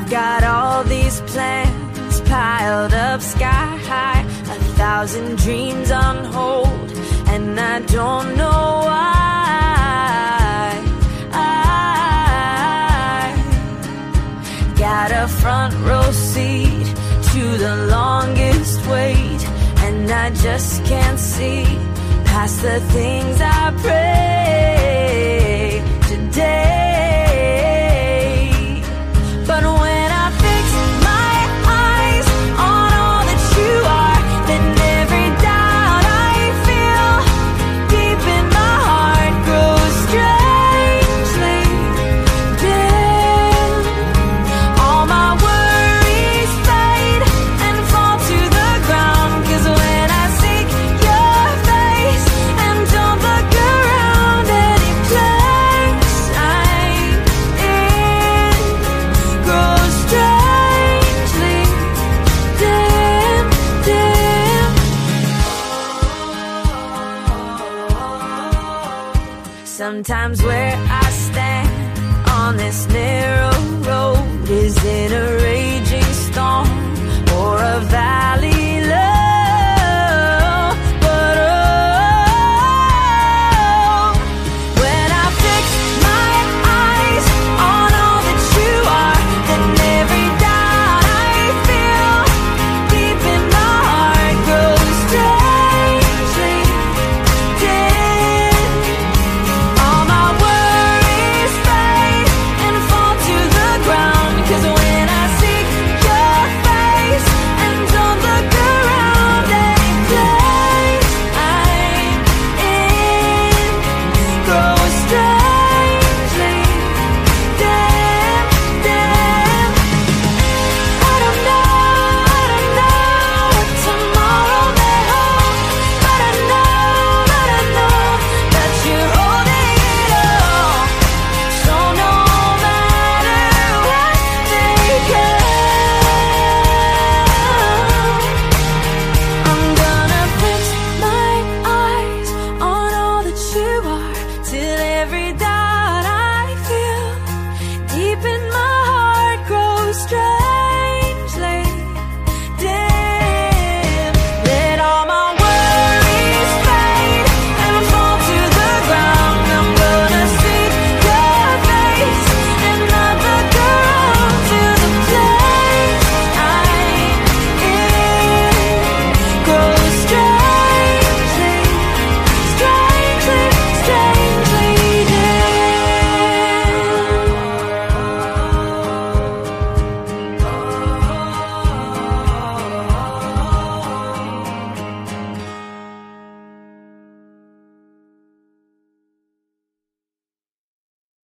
I've got all these plans piled up sky high, a thousand dreams on hold, and I don't know why. I got a front row seat to the longest wait, and I just can't see past the things I pray today. Sometimes where I